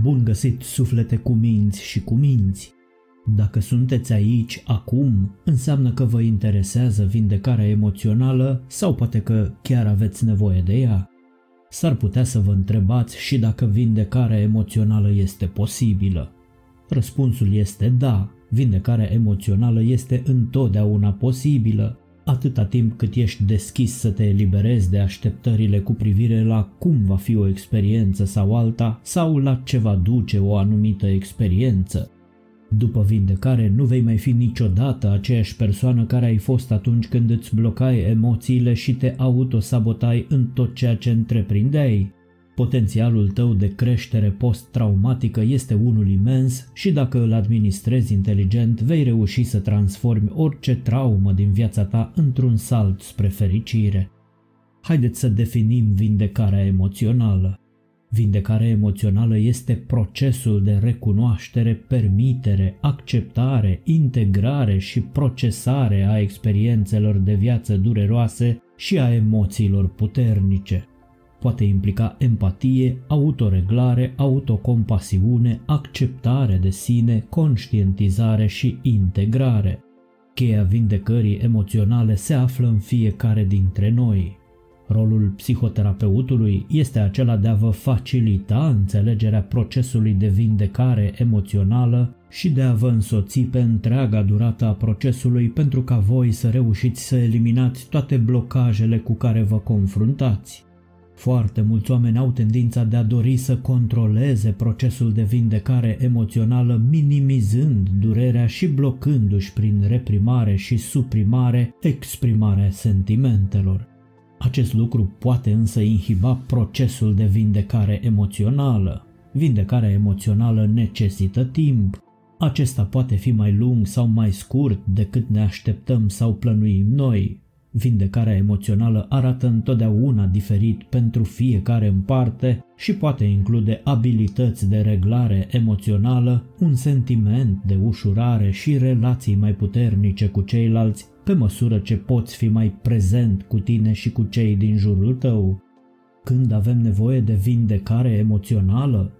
Bun găsit suflete cu minți și cu minți! Dacă sunteți aici acum, înseamnă că vă interesează vindecarea emoțională sau poate că chiar aveți nevoie de ea. S-ar putea să vă întrebați și dacă vindecarea emoțională este posibilă. Răspunsul este da, vindecarea emoțională este întotdeauna posibilă, atâta timp cât ești deschis să te eliberezi de așteptările cu privire la cum va fi o experiență sau alta sau la ce va duce o anumită experiență. După vindecare nu vei mai fi niciodată aceeași persoană care ai fost atunci când îți blocai emoțiile și te autosabotai în tot ceea ce întreprindeai. Potențialul tău de creștere post-traumatică este unul imens și dacă îl administrezi inteligent, vei reuși să transformi orice traumă din viața ta într-un salt spre fericire. Haideți să definim vindecarea emoțională. Vindecarea emoțională este procesul de recunoaștere, permitere, acceptare, integrare și procesare a experiențelor de viață dureroase și a emoțiilor puternice. Poate implica empatie, autoreglare, autocompasiune, acceptare de sine, conștientizare și integrare. Cheia vindecării emoționale se află în fiecare dintre noi. Rolul psihoterapeutului este acela de a vă facilita înțelegerea procesului de vindecare emoțională și de a vă însoți pe întreaga durată a procesului pentru ca voi să reușiți să eliminați toate blocajele cu care vă confruntați. Foarte mulți oameni au tendința de a dori să controleze procesul de vindecare emoțională, minimizând durerea și blocându-și prin reprimare și suprimare exprimarea sentimentelor. Acest lucru poate însă inhiba procesul de vindecare emoțională. Vindecarea emoțională necesită timp. Acesta poate fi mai lung sau mai scurt decât ne așteptăm sau plănuim noi. Vindecarea emoțională arată întotdeauna diferit pentru fiecare în parte și poate include abilități de reglare emoțională, un sentiment de ușurare și relații mai puternice cu ceilalți, pe măsură ce poți fi mai prezent cu tine și cu cei din jurul tău. Când avem nevoie de vindecare emoțională,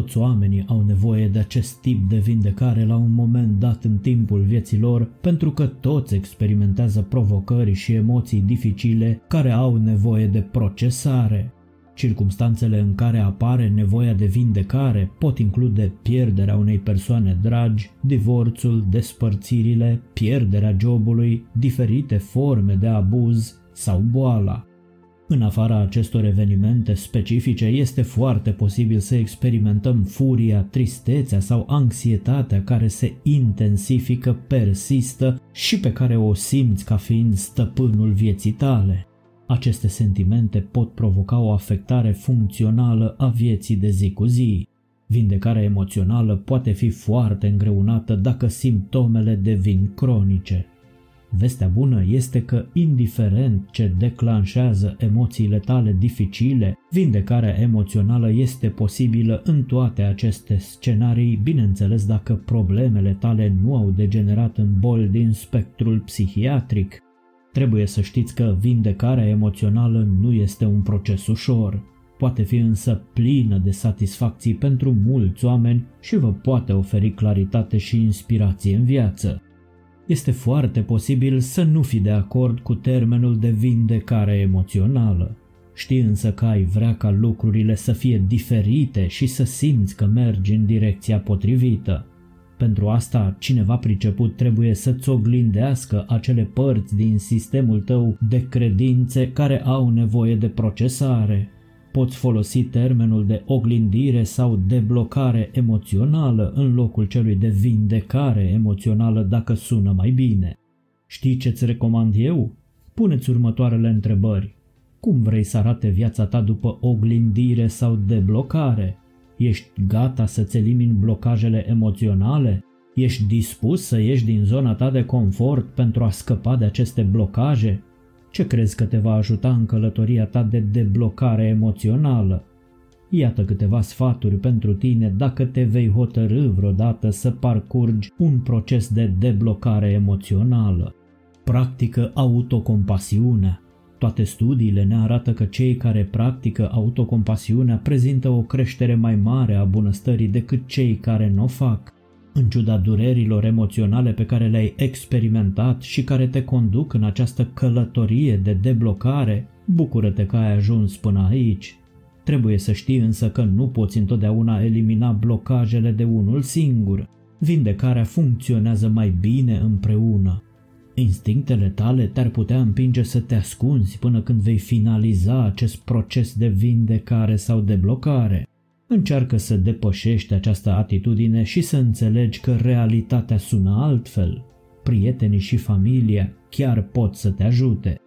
toți oamenii au nevoie de acest tip de vindecare la un moment dat în timpul vieții lor, pentru că toți experimentează provocări și emoții dificile care au nevoie de procesare. Circumstanțele în care apare nevoia de vindecare pot include pierderea unei persoane dragi, divorțul, despărțirile, pierderea jobului, diferite forme de abuz sau boala. În afara acestor evenimente specifice, este foarte posibil să experimentăm furia, tristețea sau anxietatea care se intensifică, persistă și pe care o simți ca fiind stăpânul vieții tale. Aceste sentimente pot provoca o afectare funcțională a vieții de zi cu zi. Vindecarea emoțională poate fi foarte îngreunată dacă simptomele devin cronice. Vestea bună este că, indiferent ce declanșează emoțiile tale dificile, vindecarea emoțională este posibilă în toate aceste scenarii, bineînțeles dacă problemele tale nu au degenerat în boli din spectrul psihiatric. Trebuie să știți că vindecarea emoțională nu este un proces ușor. Poate fi însă plină de satisfacții pentru mulți oameni și vă poate oferi claritate și inspirație în viață. Este foarte posibil să nu fi de acord cu termenul de vindecare emoțională. Știi însă că ai vrea ca lucrurile să fie diferite și să simți că mergi în direcția potrivită. Pentru asta, cineva priceput trebuie să-ți oglindească acele părți din sistemul tău de credințe care au nevoie de procesare. Poți folosi termenul de oglindire sau deblocare emoțională în locul celui de vindecare emoțională dacă sună mai bine. Știi ce-ți recomand eu? Puneți următoarele întrebări. Cum vrei să arate viața ta după oglindire sau deblocare? Ești gata să-ți elimini blocajele emoționale? Ești dispus să ieși din zona ta de confort pentru a scăpa de aceste blocaje? Ce crezi că te va ajuta în călătoria ta de deblocare emoțională? Iată câteva sfaturi pentru tine dacă te vei hotărâ vreodată să parcurgi un proces de deblocare emoțională. Practică autocompasiunea. Toate studiile ne arată că cei care practică autocompasiunea prezintă o creștere mai mare a bunăstării decât cei care nu o fac. În ciuda durerilor emoționale pe care le-ai experimentat și care te conduc în această călătorie de deblocare, bucură-te că ai ajuns până aici. Trebuie să știi însă că nu poți întotdeauna elimina blocajele de unul singur. Vindecarea funcționează mai bine împreună. Instinctele tale te-ar putea împinge să te ascunzi până când vei finaliza acest proces de vindecare sau de blocare. Încearcă să depășești această atitudine și să înțelegi că realitatea sună altfel. Prietenii și familia chiar pot să te ajute.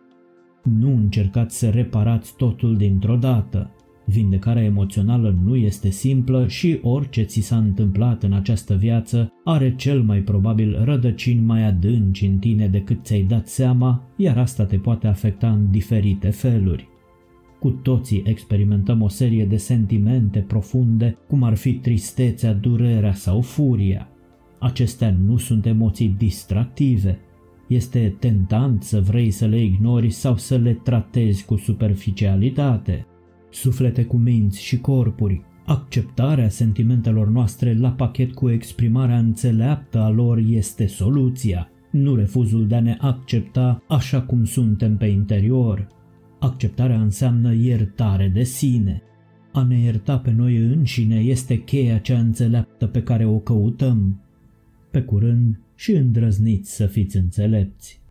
Nu încercați să reparați totul dintr-o dată. Vindecarea emoțională nu este simplă și orice ți s-a întâmplat în această viață are cel mai probabil rădăcini mai adânci în tine decât ți-ai dat seama, iar asta te poate afecta în diferite feluri. Cu toții experimentăm o serie de sentimente profunde, cum ar fi tristețea, durerea sau furia. Acestea nu sunt emoții distractive. Este tentant să vrei să le ignori sau să le tratezi cu superficialitate suflete cu minți și corpuri, acceptarea sentimentelor noastre la pachet cu exprimarea înțeleaptă a lor este soluția, nu refuzul de a ne accepta așa cum suntem pe interior. Acceptarea înseamnă iertare de sine. A ne ierta pe noi înșine este cheia cea înțeleaptă pe care o căutăm. Pe curând și îndrăzniți să fiți înțelepți.